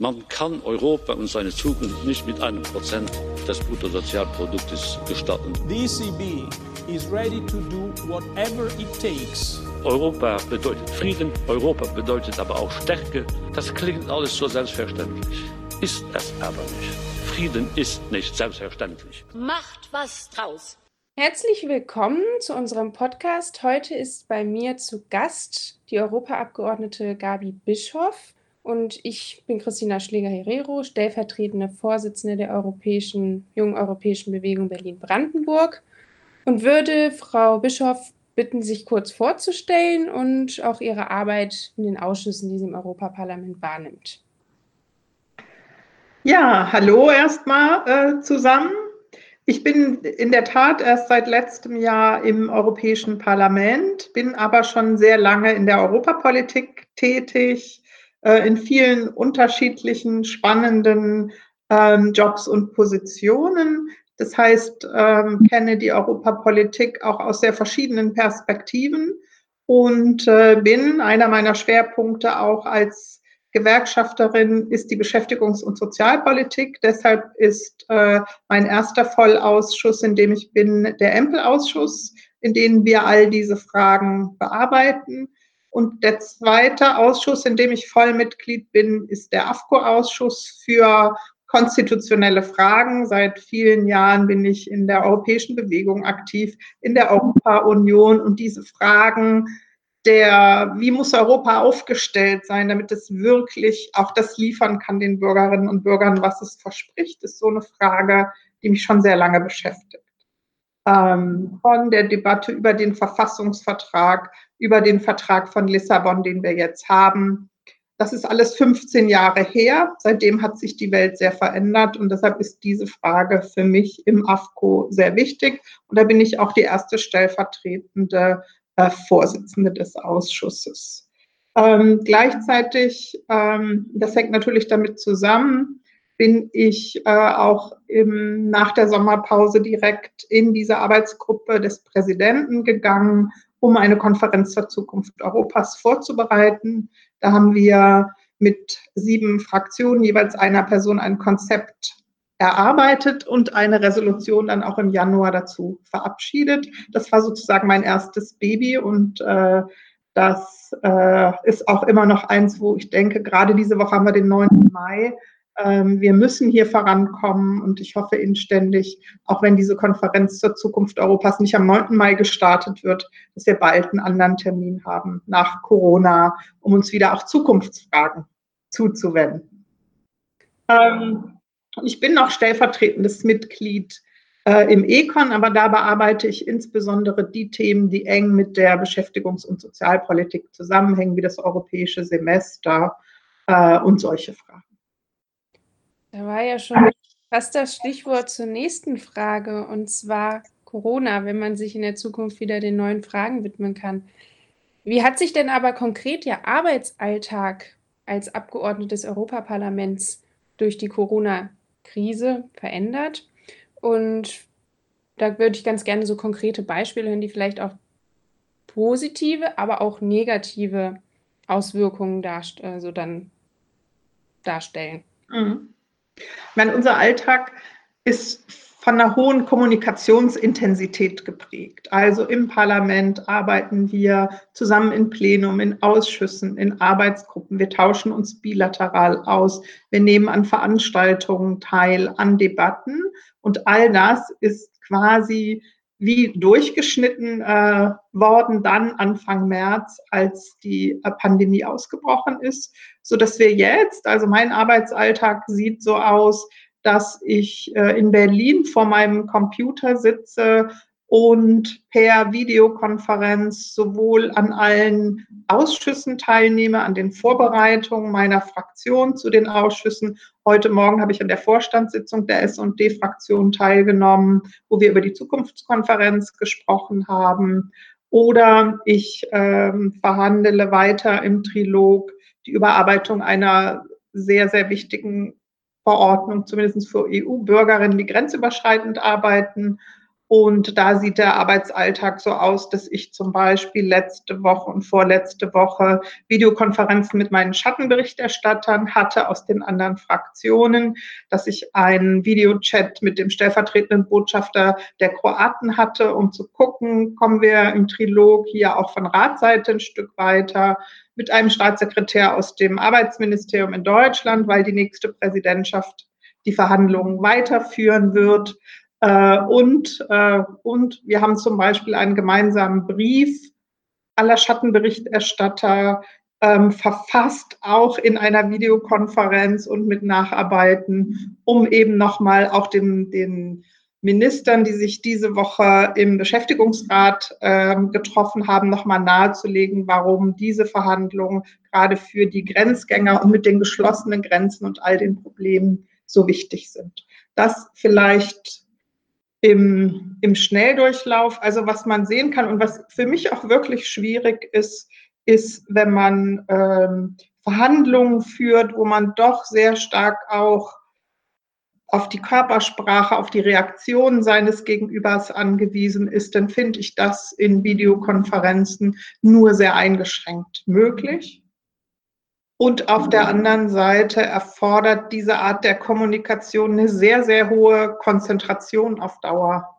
Man kann Europa und seine Zukunft nicht mit einem Prozent des Bruttosozialproduktes gestatten. The ECB is ready to do whatever it takes. Europa bedeutet Frieden, Europa bedeutet aber auch Stärke. Das klingt alles so selbstverständlich. Ist es aber nicht. Frieden ist nicht selbstverständlich. Macht was draus. Herzlich willkommen zu unserem Podcast. Heute ist bei mir zu Gast die Europaabgeordnete Gabi Bischoff. Und ich bin Christina Schläger-Herrero, stellvertretende Vorsitzende der Europäischen, Jungen Europäischen Bewegung Berlin-Brandenburg und würde Frau Bischoff bitten, sich kurz vorzustellen und auch ihre Arbeit in den Ausschüssen, die sie im Europaparlament wahrnimmt. Ja, hallo erstmal äh, zusammen. Ich bin in der Tat erst seit letztem Jahr im Europäischen Parlament, bin aber schon sehr lange in der Europapolitik tätig, äh, in vielen unterschiedlichen spannenden ähm, Jobs und Positionen. Das heißt, ähm, kenne die Europapolitik auch aus sehr verschiedenen Perspektiven und äh, bin einer meiner Schwerpunkte auch als Gewerkschafterin ist die Beschäftigungs- und Sozialpolitik. Deshalb ist äh, mein erster Vollausschuss, in dem ich bin, der Empelausschuss, in dem wir all diese Fragen bearbeiten. Und der zweite Ausschuss, in dem ich Vollmitglied bin, ist der AFCO-Ausschuss für konstitutionelle Fragen. Seit vielen Jahren bin ich in der europäischen Bewegung aktiv, in der Europa-Union und diese Fragen der, wie muss Europa aufgestellt sein, damit es wirklich auch das liefern kann den Bürgerinnen und Bürgern, was es verspricht, ist so eine Frage, die mich schon sehr lange beschäftigt. Ähm, von der Debatte über den Verfassungsvertrag über den Vertrag von Lissabon, den wir jetzt haben. Das ist alles 15 Jahre her. Seitdem hat sich die Welt sehr verändert und deshalb ist diese Frage für mich im AFCO sehr wichtig. Und da bin ich auch die erste stellvertretende äh, Vorsitzende des Ausschusses. Ähm, gleichzeitig, ähm, das hängt natürlich damit zusammen, bin ich äh, auch im, nach der Sommerpause direkt in diese Arbeitsgruppe des Präsidenten gegangen um eine Konferenz zur Zukunft Europas vorzubereiten. Da haben wir mit sieben Fraktionen jeweils einer Person ein Konzept erarbeitet und eine Resolution dann auch im Januar dazu verabschiedet. Das war sozusagen mein erstes Baby und äh, das äh, ist auch immer noch eins, wo ich denke, gerade diese Woche haben wir den 9. Mai, wir müssen hier vorankommen und ich hoffe inständig, auch wenn diese Konferenz zur Zukunft Europas nicht am 9. Mai gestartet wird, dass wir bald einen anderen Termin haben nach Corona, um uns wieder auch Zukunftsfragen zuzuwenden. Ähm, ich bin noch stellvertretendes Mitglied äh, im Econ, aber da bearbeite ich insbesondere die Themen, die eng mit der Beschäftigungs- und Sozialpolitik zusammenhängen, wie das europäische Semester äh, und solche Fragen. Da war ja schon fast das Stichwort zur nächsten Frage, und zwar Corona, wenn man sich in der Zukunft wieder den neuen Fragen widmen kann. Wie hat sich denn aber konkret Ihr Arbeitsalltag als Abgeordnete des Europaparlaments durch die Corona-Krise verändert? Und da würde ich ganz gerne so konkrete Beispiele hören, die vielleicht auch positive, aber auch negative Auswirkungen darst also dann darstellen. Mhm. Ich meine, unser Alltag ist von einer hohen Kommunikationsintensität geprägt. Also im Parlament arbeiten wir zusammen in Plenum, in Ausschüssen, in Arbeitsgruppen. Wir tauschen uns bilateral aus. Wir nehmen an Veranstaltungen teil, an Debatten. Und all das ist quasi wie durchgeschnitten äh, worden dann Anfang März, als die äh, Pandemie ausgebrochen ist, so dass wir jetzt, also mein Arbeitsalltag sieht so aus, dass ich äh, in Berlin vor meinem Computer sitze und per Videokonferenz sowohl an allen Ausschüssen teilnehme, an den Vorbereitungen meiner Fraktion zu den Ausschüssen. Heute Morgen habe ich an der Vorstandssitzung der S&D-Fraktion teilgenommen, wo wir über die Zukunftskonferenz gesprochen haben. Oder ich ähm, verhandle weiter im Trilog die Überarbeitung einer sehr, sehr wichtigen Verordnung, zumindest für EU-Bürgerinnen, die grenzüberschreitend arbeiten Und da sieht der Arbeitsalltag so aus, dass ich zum Beispiel letzte Woche und vorletzte Woche Videokonferenzen mit meinen Schattenberichterstattern hatte aus den anderen Fraktionen, dass ich einen Videochat mit dem stellvertretenden Botschafter der Kroaten hatte, um zu gucken, kommen wir im Trilog hier auch von Ratseite ein Stück weiter mit einem Staatssekretär aus dem Arbeitsministerium in Deutschland, weil die nächste Präsidentschaft die Verhandlungen weiterführen wird. Äh, und, äh, und wir haben zum Beispiel einen gemeinsamen Brief aller Schattenberichterstatter ähm, verfasst, auch in einer Videokonferenz und mit Nacharbeiten, um eben nochmal auch den, den Ministern, die sich diese Woche im Beschäftigungsrat äh, getroffen haben, nochmal nahezulegen, warum diese Verhandlungen gerade für die Grenzgänger und mit den geschlossenen Grenzen und all den Problemen so wichtig sind. Das vielleicht im, im Schnelldurchlauf. Also was man sehen kann und was für mich auch wirklich schwierig ist, ist, wenn man ähm, Verhandlungen führt, wo man doch sehr stark auch auf die Körpersprache, auf die Reaktion seines Gegenübers angewiesen ist, dann finde ich das in Videokonferenzen nur sehr eingeschränkt möglich. Und auf der anderen Seite erfordert diese Art der Kommunikation eine sehr, sehr hohe Konzentration auf Dauer.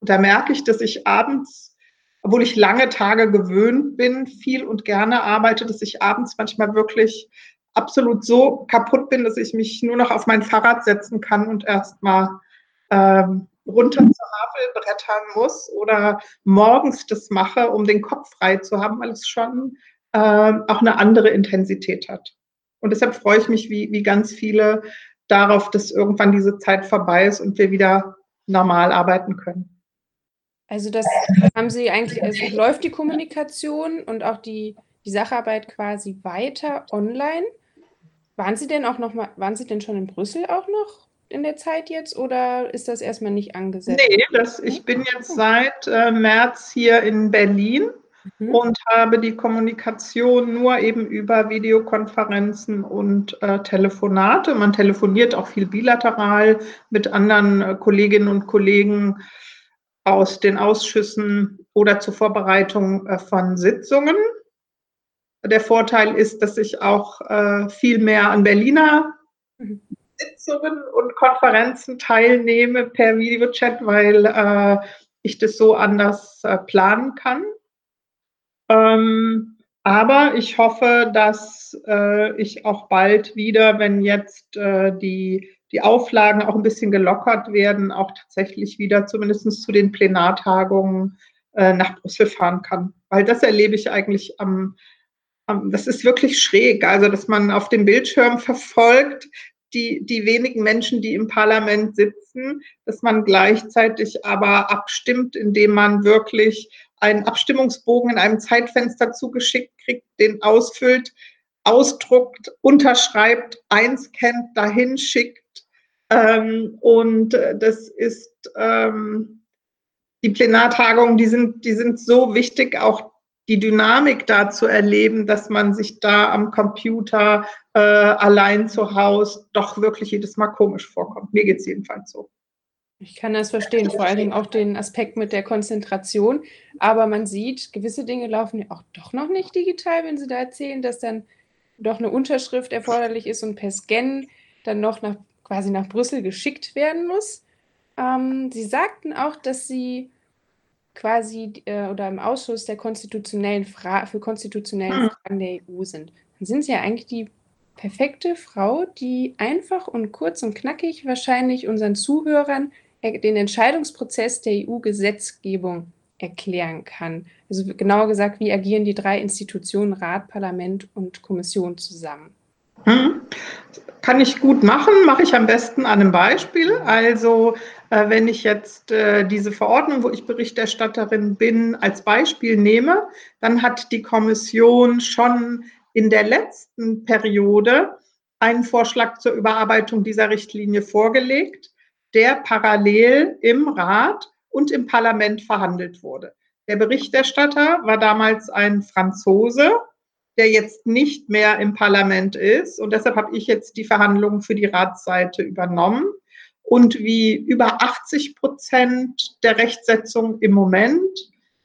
Und da merke ich, dass ich abends, obwohl ich lange Tage gewöhnt bin, viel und gerne arbeite, dass ich abends manchmal wirklich absolut so kaputt bin, dass ich mich nur noch auf mein Fahrrad setzen kann und erstmal ähm, runter zur Havel brettern muss oder morgens das mache, um den Kopf frei zu haben, weil es schon ähm, auch eine andere Intensität hat. Und deshalb freue ich mich, wie, wie ganz viele darauf, dass irgendwann diese Zeit vorbei ist und wir wieder normal arbeiten können. Also das haben Sie eigentlich, also läuft die Kommunikation und auch die, die Sacharbeit quasi weiter online. Waren Sie denn auch noch mal, waren Sie denn schon in Brüssel auch noch in der Zeit jetzt oder ist das erstmal nicht angesetzt? Nee, das, ich bin jetzt seit äh, März hier in Berlin mhm. und habe die Kommunikation nur eben über Videokonferenzen und äh, Telefonate. Man telefoniert auch viel bilateral mit anderen äh, Kolleginnen und Kollegen aus den Ausschüssen oder zur Vorbereitung äh, von Sitzungen. Der Vorteil ist, dass ich auch äh, viel mehr an Berliner mhm. Sitzungen und Konferenzen teilnehme per Videochat, weil äh, ich das so anders äh, planen kann. Ähm, aber ich hoffe, dass äh, ich auch bald wieder, wenn jetzt äh, die, die Auflagen auch ein bisschen gelockert werden, auch tatsächlich wieder zumindest zu den Plenartagungen äh, nach Brüssel fahren kann. Weil das erlebe ich eigentlich am, am, das ist wirklich schräg. Also, dass man auf dem Bildschirm verfolgt, die, die wenigen Menschen, die im Parlament sitzen, dass man gleichzeitig aber abstimmt, indem man wirklich einen Abstimmungsbogen in einem Zeitfenster zugeschickt kriegt, den ausfüllt, ausdruckt, unterschreibt, einscannt, dahin schickt. Ähm, und äh, das ist ähm, die Plenartagungen, die sind, die sind so wichtig, auch die Dynamik da zu erleben, dass man sich da am Computer äh, allein zu Hause doch wirklich jedes Mal komisch vorkommt. Mir geht es jedenfalls so. Ich kann das verstehen, vor allen Dingen auch den Aspekt mit der Konzentration. Aber man sieht, gewisse Dinge laufen ja auch doch noch nicht digital, wenn Sie da erzählen, dass dann doch eine Unterschrift erforderlich ist und per Scan dann noch nach, quasi nach Brüssel geschickt werden muss. Ähm, Sie sagten auch, dass Sie quasi äh, oder im Ausschuss der konstitutionellen Fra für konstitutionellen hm. Fragen der EU sind. Dann sind Sie ja eigentlich die perfekte Frau, die einfach und kurz und knackig wahrscheinlich unseren Zuhörern den Entscheidungsprozess der EU-Gesetzgebung erklären kann. Also genauer gesagt, wie agieren die drei Institutionen Rat, Parlament und Kommission zusammen? Hm. Kann ich gut machen, mache ich am besten an einem Beispiel. Also äh, wenn ich jetzt äh, diese Verordnung, wo ich Berichterstatterin bin, als Beispiel nehme, dann hat die Kommission schon in der letzten Periode einen Vorschlag zur Überarbeitung dieser Richtlinie vorgelegt der parallel im Rat und im Parlament verhandelt wurde. Der Berichterstatter war damals ein Franzose, der jetzt nicht mehr im Parlament ist. Und deshalb habe ich jetzt die Verhandlungen für die Ratsseite übernommen. und wie über 80 Prozent der Rechtsetzung im Moment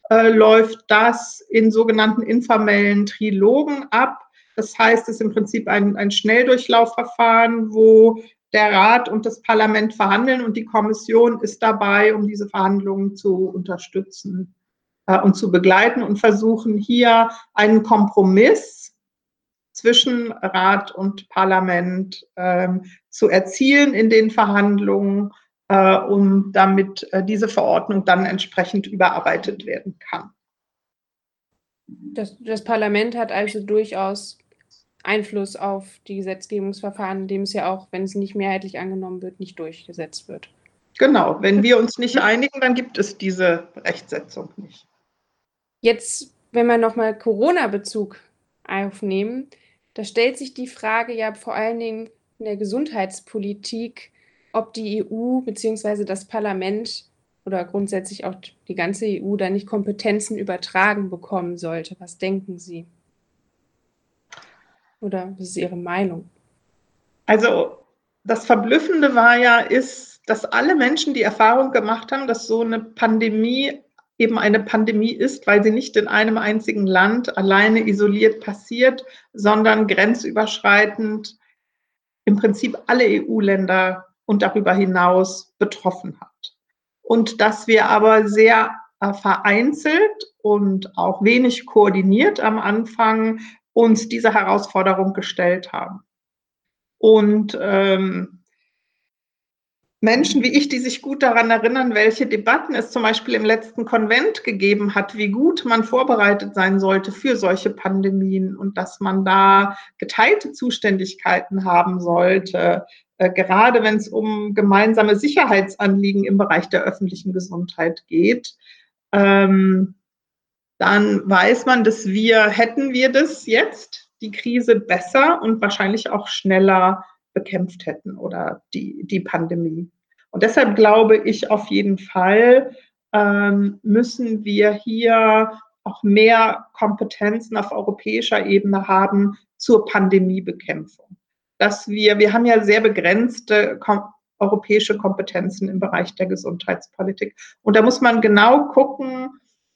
äh, läuft das in sogenannten informellen Trilogen ab. Das heißt, es ist im Prinzip ein, ein Schnelldurchlaufverfahren, wo der Rat und das Parlament verhandeln und die Kommission ist dabei, um diese Verhandlungen zu unterstützen äh, und zu begleiten und versuchen hier einen Kompromiss zwischen Rat und Parlament ähm, zu erzielen in den Verhandlungen, äh, um damit äh, diese Verordnung dann entsprechend überarbeitet werden kann. Das, das Parlament hat also durchaus Einfluss auf die Gesetzgebungsverfahren, indem es ja auch, wenn es nicht mehrheitlich angenommen wird, nicht durchgesetzt wird. Genau, wenn wir uns nicht einigen, dann gibt es diese Rechtsetzung nicht. Jetzt, wenn wir nochmal Corona-Bezug aufnehmen, da stellt sich die Frage ja vor allen Dingen in der Gesundheitspolitik, ob die EU bzw. das Parlament oder grundsätzlich auch die ganze EU da nicht Kompetenzen übertragen bekommen sollte. Was denken Sie? Oder was ist Ihre Meinung? Also das Verblüffende war ja, ist, dass alle Menschen die Erfahrung gemacht haben, dass so eine Pandemie eben eine Pandemie ist, weil sie nicht in einem einzigen Land alleine isoliert passiert, sondern grenzüberschreitend im Prinzip alle EU-Länder und darüber hinaus betroffen hat. Und dass wir aber sehr äh, vereinzelt und auch wenig koordiniert am Anfang uns diese Herausforderung gestellt haben. Und ähm, Menschen wie ich, die sich gut daran erinnern, welche Debatten es zum Beispiel im letzten Konvent gegeben hat, wie gut man vorbereitet sein sollte für solche Pandemien und dass man da geteilte Zuständigkeiten haben sollte, äh, gerade wenn es um gemeinsame Sicherheitsanliegen im Bereich der öffentlichen Gesundheit geht. Ähm, dann weiß man, dass wir, hätten wir das jetzt, die Krise besser und wahrscheinlich auch schneller bekämpft hätten oder die, die Pandemie. Und deshalb glaube ich auf jeden Fall, ähm, müssen wir hier auch mehr Kompetenzen auf europäischer Ebene haben zur Pandemiebekämpfung. Dass wir, wir haben ja sehr begrenzte kom europäische Kompetenzen im Bereich der Gesundheitspolitik. Und da muss man genau gucken,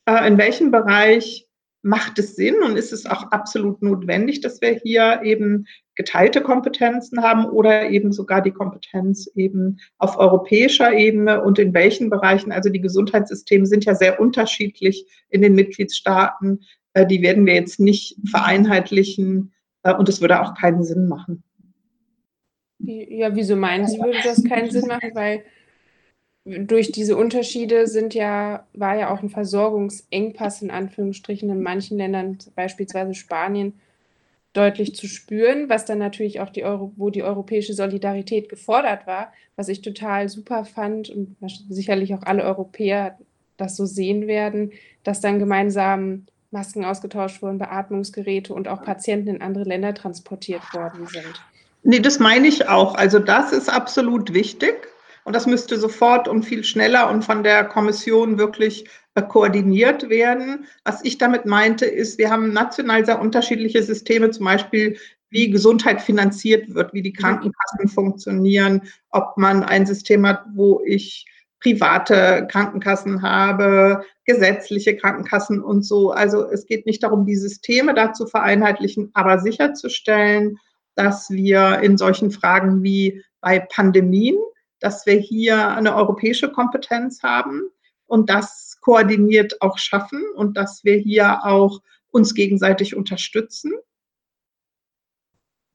äh, in welchem Bereich macht es Sinn und ist es auch absolut notwendig, dass wir hier eben geteilte Kompetenzen haben oder eben sogar die Kompetenz eben auf europäischer Ebene und in welchen Bereichen. Also die Gesundheitssysteme sind ja sehr unterschiedlich in den Mitgliedstaaten. Äh, die werden wir jetzt nicht vereinheitlichen äh, und es würde auch keinen Sinn machen. Ja, wieso meinen Sie, würde das keinen Sinn machen? Weil durch diese Unterschiede sind ja, war ja auch ein Versorgungsengpass in Anführungsstrichen in manchen Ländern, beispielsweise Spanien, deutlich zu spüren, was dann natürlich auch die Euro, wo die europäische Solidarität gefordert war, was ich total super fand und sicherlich auch alle Europäer das so sehen werden, dass dann gemeinsam Masken ausgetauscht wurden, Beatmungsgeräte und auch Patienten in andere Länder transportiert worden sind. Nee, das meine ich auch. Also das ist absolut wichtig. Und das müsste sofort und viel schneller und von der Kommission wirklich äh, koordiniert werden. Was ich damit meinte, ist, wir haben national sehr unterschiedliche Systeme, zum Beispiel wie Gesundheit finanziert wird, wie die Krankenkassen funktionieren, ob man ein System hat, wo ich private Krankenkassen habe, gesetzliche Krankenkassen und so. Also es geht nicht darum, die Systeme da zu vereinheitlichen, aber sicherzustellen, dass wir in solchen Fragen wie bei Pandemien dass wir hier eine europäische Kompetenz haben und das koordiniert auch schaffen und dass wir hier auch uns gegenseitig unterstützen.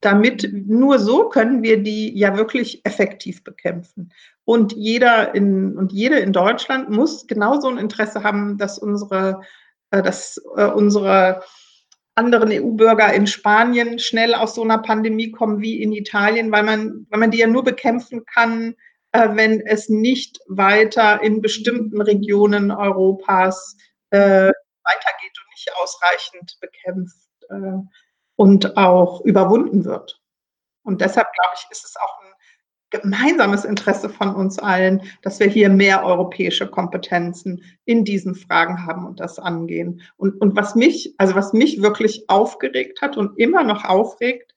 Damit nur so können wir die ja wirklich effektiv bekämpfen. Und jeder in, und jede in Deutschland muss genauso ein Interesse haben, dass unsere, äh, dass äh, unsere anderen EU-Bürger in Spanien schnell aus so einer Pandemie kommen wie in Italien, weil man, weil man die ja nur bekämpfen kann, wenn es nicht weiter in bestimmten Regionen Europas äh, weitergeht und nicht ausreichend bekämpft äh, und auch überwunden wird. Und deshalb glaube ich, ist es auch ein gemeinsames Interesse von uns allen, dass wir hier mehr europäische Kompetenzen in diesen Fragen haben und das angehen. Und, und was mich, also was mich wirklich aufgeregt hat und immer noch aufregt,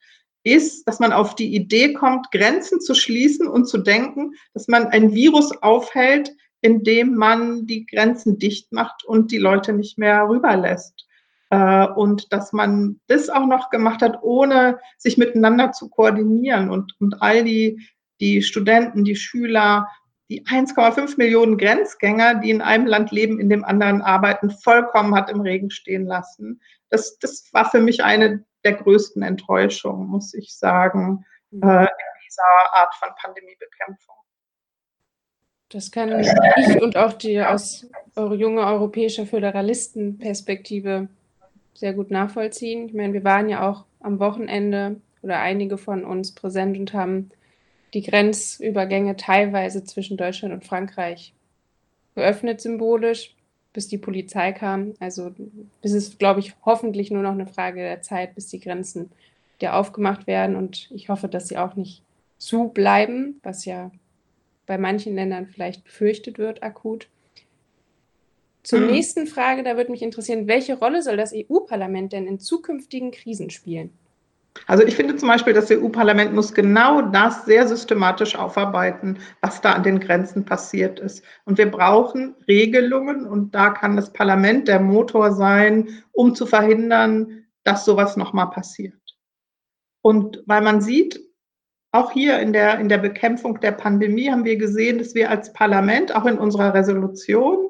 ist, dass man auf die Idee kommt, Grenzen zu schließen und zu denken, dass man ein Virus aufhält, indem man die Grenzen dicht macht und die Leute nicht mehr rüberlässt. Äh, und dass man das auch noch gemacht hat, ohne sich miteinander zu koordinieren und, und all die, die Studenten, die Schüler, die 1,5 Millionen Grenzgänger, die in einem Land leben, in dem anderen arbeiten, vollkommen hat im Regen stehen lassen. Das, das war für mich eine der größten Enttäuschungen, muss ich sagen, mhm. äh, in dieser Art von Pandemiebekämpfung. Das kann ich und auch die aus junge europäische Föderalistenperspektive sehr gut nachvollziehen. Ich meine, wir waren ja auch am Wochenende oder einige von uns präsent und haben die Grenzübergänge teilweise zwischen Deutschland und Frankreich geöffnet symbolisch, bis die Polizei kam. Also es ist, glaube ich, hoffentlich nur noch eine Frage der Zeit, bis die Grenzen wieder aufgemacht werden. Und ich hoffe, dass sie auch nicht zu bleiben, was ja bei manchen Ländern vielleicht befürchtet wird akut. Zur mhm. nächsten Frage, da würde mich interessieren, welche Rolle soll das EU-Parlament denn in zukünftigen Krisen spielen? Also ich finde zum Beispiel, das EU-Parlament muss genau das sehr systematisch aufarbeiten, was da an den Grenzen passiert ist. Und wir brauchen Regelungen und da kann das Parlament der Motor sein, um zu verhindern, dass sowas nochmal passiert. Und weil man sieht, auch hier in der, in der Bekämpfung der Pandemie haben wir gesehen, dass wir als Parlament, auch in unserer Resolution,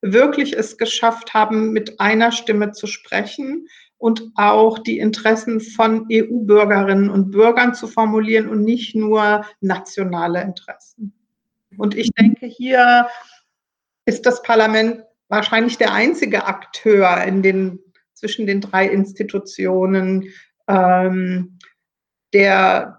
wirklich es geschafft haben, mit einer Stimme zu sprechen und auch die Interessen von EU-Bürgerinnen und Bürgern zu formulieren und nicht nur nationale Interessen. Und ich denke, hier ist das Parlament wahrscheinlich der einzige Akteur in den, zwischen den drei Institutionen, ähm, der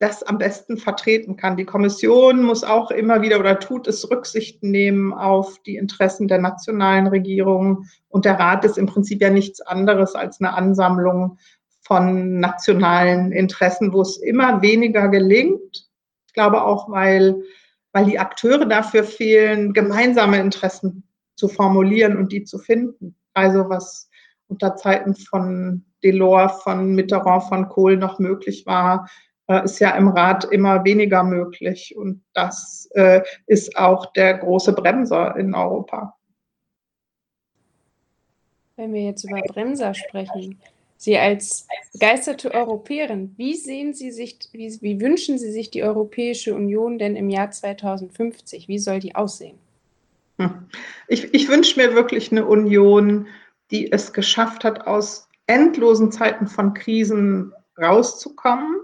das am besten vertreten kann. Die Kommission muss auch immer wieder oder tut es Rücksicht nehmen auf die Interessen der nationalen Regierungen. Und der Rat ist im Prinzip ja nichts anderes als eine Ansammlung von nationalen Interessen, wo es immer weniger gelingt. Ich glaube auch, weil, weil die Akteure dafür fehlen, gemeinsame Interessen zu formulieren und die zu finden. Also was unter Zeiten von Delors, von Mitterrand, von Kohl noch möglich war, ist ja im Rat immer weniger möglich. Und das äh, ist auch der große Bremser in Europa. Wenn wir jetzt über Bremser sprechen, Sie als begeisterte Europäerin, wie sehen Sie sich, wie, wie wünschen Sie sich die Europäische Union denn im Jahr 2050? Wie soll die aussehen? Hm. Ich, ich wünsche mir wirklich eine Union, die es geschafft hat, aus endlosen Zeiten von Krisen rauszukommen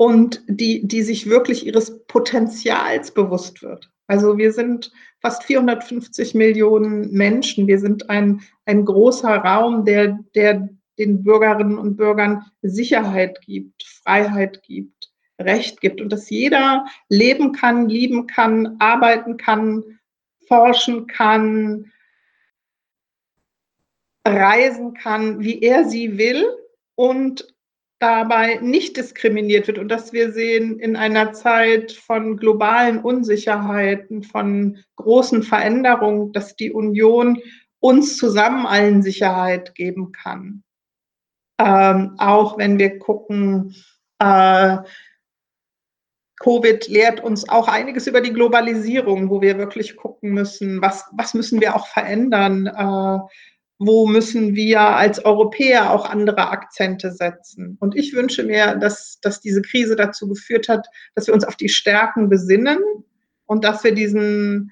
und die, die sich wirklich ihres Potenzials bewusst wird. Also wir sind fast 450 Millionen Menschen. Wir sind ein, ein großer Raum, der, der den Bürgerinnen und Bürgern Sicherheit gibt, Freiheit gibt, Recht gibt und dass jeder leben kann, lieben kann, arbeiten kann, forschen kann, reisen kann, wie er sie will und dabei nicht diskriminiert wird und dass wir sehen in einer Zeit von globalen Unsicherheiten, von großen Veränderungen, dass die Union uns zusammen allen Sicherheit geben kann. Ähm, auch wenn wir gucken, äh, Covid lehrt uns auch einiges über die Globalisierung, wo wir wirklich gucken müssen, was, was müssen wir auch verändern. Äh, wo müssen wir als Europäer auch andere Akzente setzen. Und ich wünsche mir, dass, dass diese Krise dazu geführt hat, dass wir uns auf die Stärken besinnen und dass wir diesen,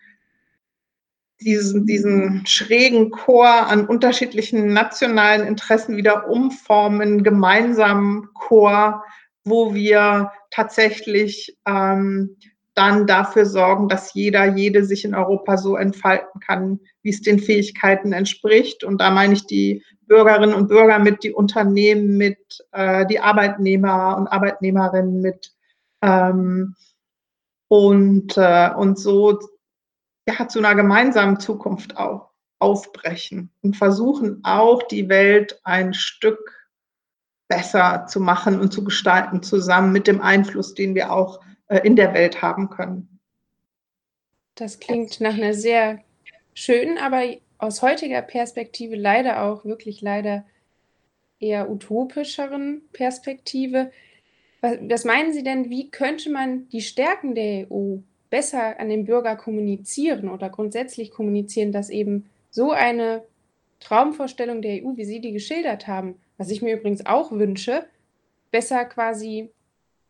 diesen, diesen schrägen Chor an unterschiedlichen nationalen Interessen wieder umformen, gemeinsamen Chor, wo wir tatsächlich ähm, dann dafür sorgen, dass jeder, jede sich in Europa so entfalten kann, wie es den Fähigkeiten entspricht. Und da meine ich die Bürgerinnen und Bürger mit, die Unternehmen mit, äh, die Arbeitnehmer und Arbeitnehmerinnen mit. Ähm, und, äh, und so ja, zu einer gemeinsamen Zukunft auch aufbrechen und versuchen auch die Welt ein Stück besser zu machen und zu gestalten, zusammen mit dem Einfluss, den wir auch in der Welt haben können. Das klingt nach einer sehr schönen, aber aus heutiger Perspektive leider auch wirklich leider eher utopischeren Perspektive. Was, was meinen Sie denn, wie könnte man die Stärken der EU besser an den Bürger kommunizieren oder grundsätzlich kommunizieren, dass eben so eine Traumvorstellung der EU, wie Sie die geschildert haben, was ich mir übrigens auch wünsche, besser quasi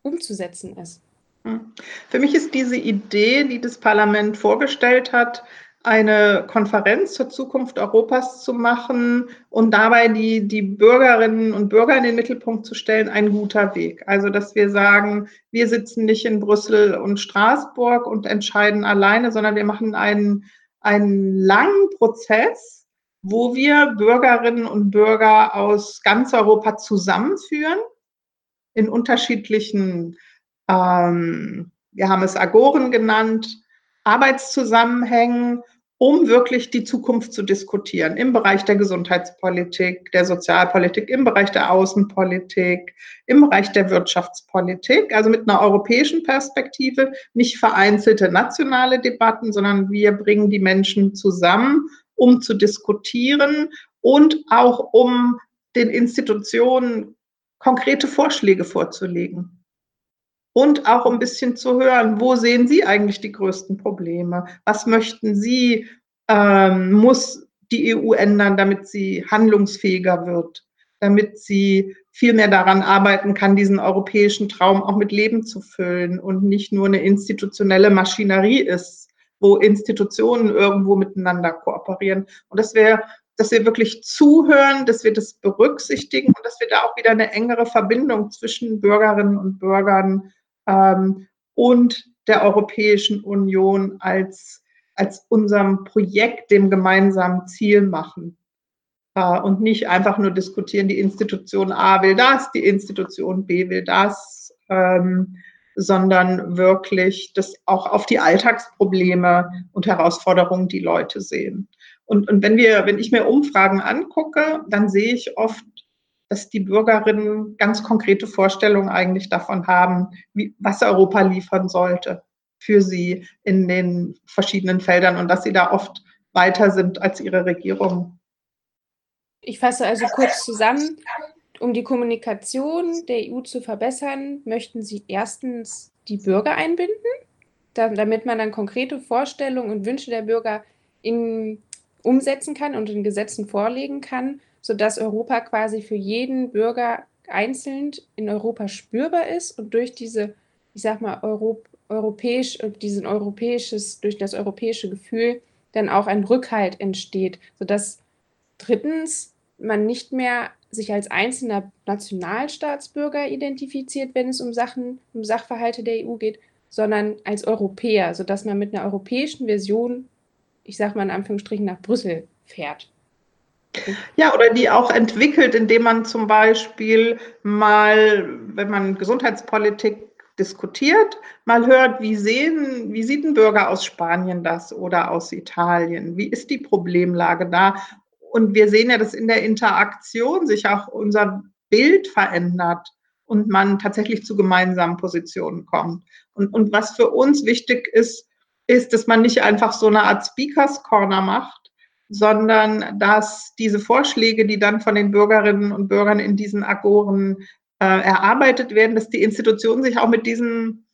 umzusetzen ist? Hm. Für mich ist diese Idee, die das Parlament vorgestellt hat, eine Konferenz zur Zukunft Europas zu machen und dabei die, die Bürgerinnen und Bürger in den Mittelpunkt zu stellen, ein guter Weg. Also, dass wir sagen, wir sitzen nicht in Brüssel und Straßburg und entscheiden alleine, sondern wir machen einen, einen langen Prozess, wo wir Bürgerinnen und Bürger aus ganz Europa zusammenführen in unterschiedlichen, ähm, wir haben es Agoren genannt, Arbeitszusammenhängen, um wirklich die Zukunft zu diskutieren im Bereich der Gesundheitspolitik, der Sozialpolitik, im Bereich der Außenpolitik, im Bereich der Wirtschaftspolitik, also mit einer europäischen Perspektive, nicht vereinzelte nationale Debatten, sondern wir bringen die Menschen zusammen, um zu diskutieren und auch um den Institutionen konkrete Vorschläge vorzulegen und auch ein bisschen zu hören, wo sehen Sie eigentlich die größten Probleme? Was möchten Sie, ähm, muss die EU ändern, damit sie handlungsfähiger wird, damit sie viel mehr daran arbeiten kann, diesen europäischen Traum auch mit Leben zu füllen und nicht nur eine institutionelle Maschinerie ist, wo Institutionen irgendwo miteinander kooperieren. Und das wäre dass wir wirklich zuhören, dass wir das berücksichtigen und dass wir da auch wieder eine engere Verbindung zwischen Bürgerinnen und Bürgern ähm, und der Europäischen Union als, als unserem Projekt, dem gemeinsamen Ziel machen. Äh, und nicht einfach nur diskutieren, die Institution A will das, die Institution B will das, ähm, sondern wirklich das auch auf die Alltagsprobleme und Herausforderungen die Leute sehen. Und, und wenn wir, wenn ich mir Umfragen angucke, dann sehe ich oft dass die Bürgerinnen ganz konkrete Vorstellungen eigentlich davon haben, wie, was Europa liefern sollte für sie in den verschiedenen Feldern und dass sie da oft weiter sind als ihre Regierung. Ich fasse also kurz zusammen. Um die Kommunikation der EU zu verbessern, möchten Sie erstens die Bürger einbinden, damit man dann konkrete Vorstellungen und Wünsche der Bürger in, umsetzen kann und in Gesetzen vorlegen kann sodass Europa quasi für jeden Bürger einzeln in Europa spürbar ist und durch diese, ich sag mal, Europ europäisch, diesen europäisches, durch das europäische Gefühl dann auch ein Rückhalt entsteht, sodass drittens man nicht mehr sich als einzelner Nationalstaatsbürger identifiziert, wenn es um Sachen, um Sachverhalte der EU geht, sondern als Europäer, sodass man mit einer europäischen Version, ich sag mal in Anführungsstrichen, nach Brüssel fährt. Ja, oder die auch entwickelt, indem man zum Beispiel mal, wenn man Gesundheitspolitik diskutiert, mal hört, wie sehen, wie sieht ein Bürger aus Spanien das oder aus Italien? Wie ist die Problemlage da? Und wir sehen ja, dass in der Interaktion sich auch unser Bild verändert und man tatsächlich zu gemeinsamen Positionen kommt. Und, und was für uns wichtig ist, ist, dass man nicht einfach so eine Art Speakers Corner macht, sondern dass diese Vorschläge, die dann von den Bürgerinnen und Bürgern in diesen Agoren äh, erarbeitet werden, dass die Institutionen sich auch mit diesen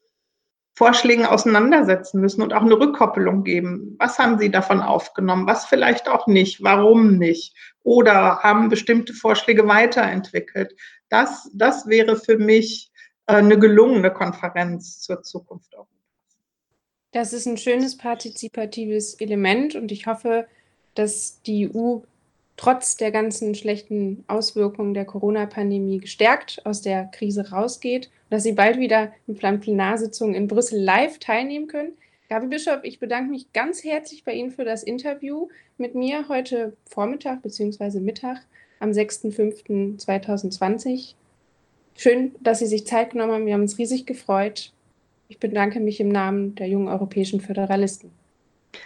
Vorschlägen auseinandersetzen müssen und auch eine Rückkoppelung geben. Was haben Sie davon aufgenommen? Was vielleicht auch nicht? Warum nicht? Oder haben bestimmte Vorschläge weiterentwickelt? Das, das wäre für mich äh, eine gelungene Konferenz zur Zukunft. Das ist ein schönes partizipatives Element und ich hoffe, dass die EU trotz der ganzen schlechten Auswirkungen der Corona-Pandemie gestärkt aus der Krise rausgeht und dass Sie bald wieder in Plenarsitzungen in Brüssel live teilnehmen können. Gabi Bischof, ich bedanke mich ganz herzlich bei Ihnen für das Interview mit mir heute Vormittag bzw. Mittag am 6.5.2020. Schön, dass Sie sich Zeit genommen haben. Wir haben uns riesig gefreut. Ich bedanke mich im Namen der jungen europäischen Föderalisten.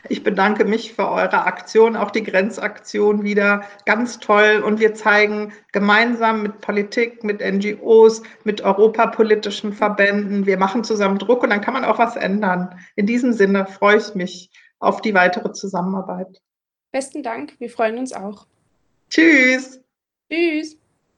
Ich bedanke mich für eure Aktion, auch die Grenzaktion wieder. Ganz toll. Und wir zeigen gemeinsam mit Politik, mit NGOs, mit europapolitischen Verbänden, wir machen zusammen Druck und dann kann man auch was ändern. In diesem Sinne freue ich mich auf die weitere Zusammenarbeit. Besten Dank. Wir freuen uns auch. Tschüss. Tschüss.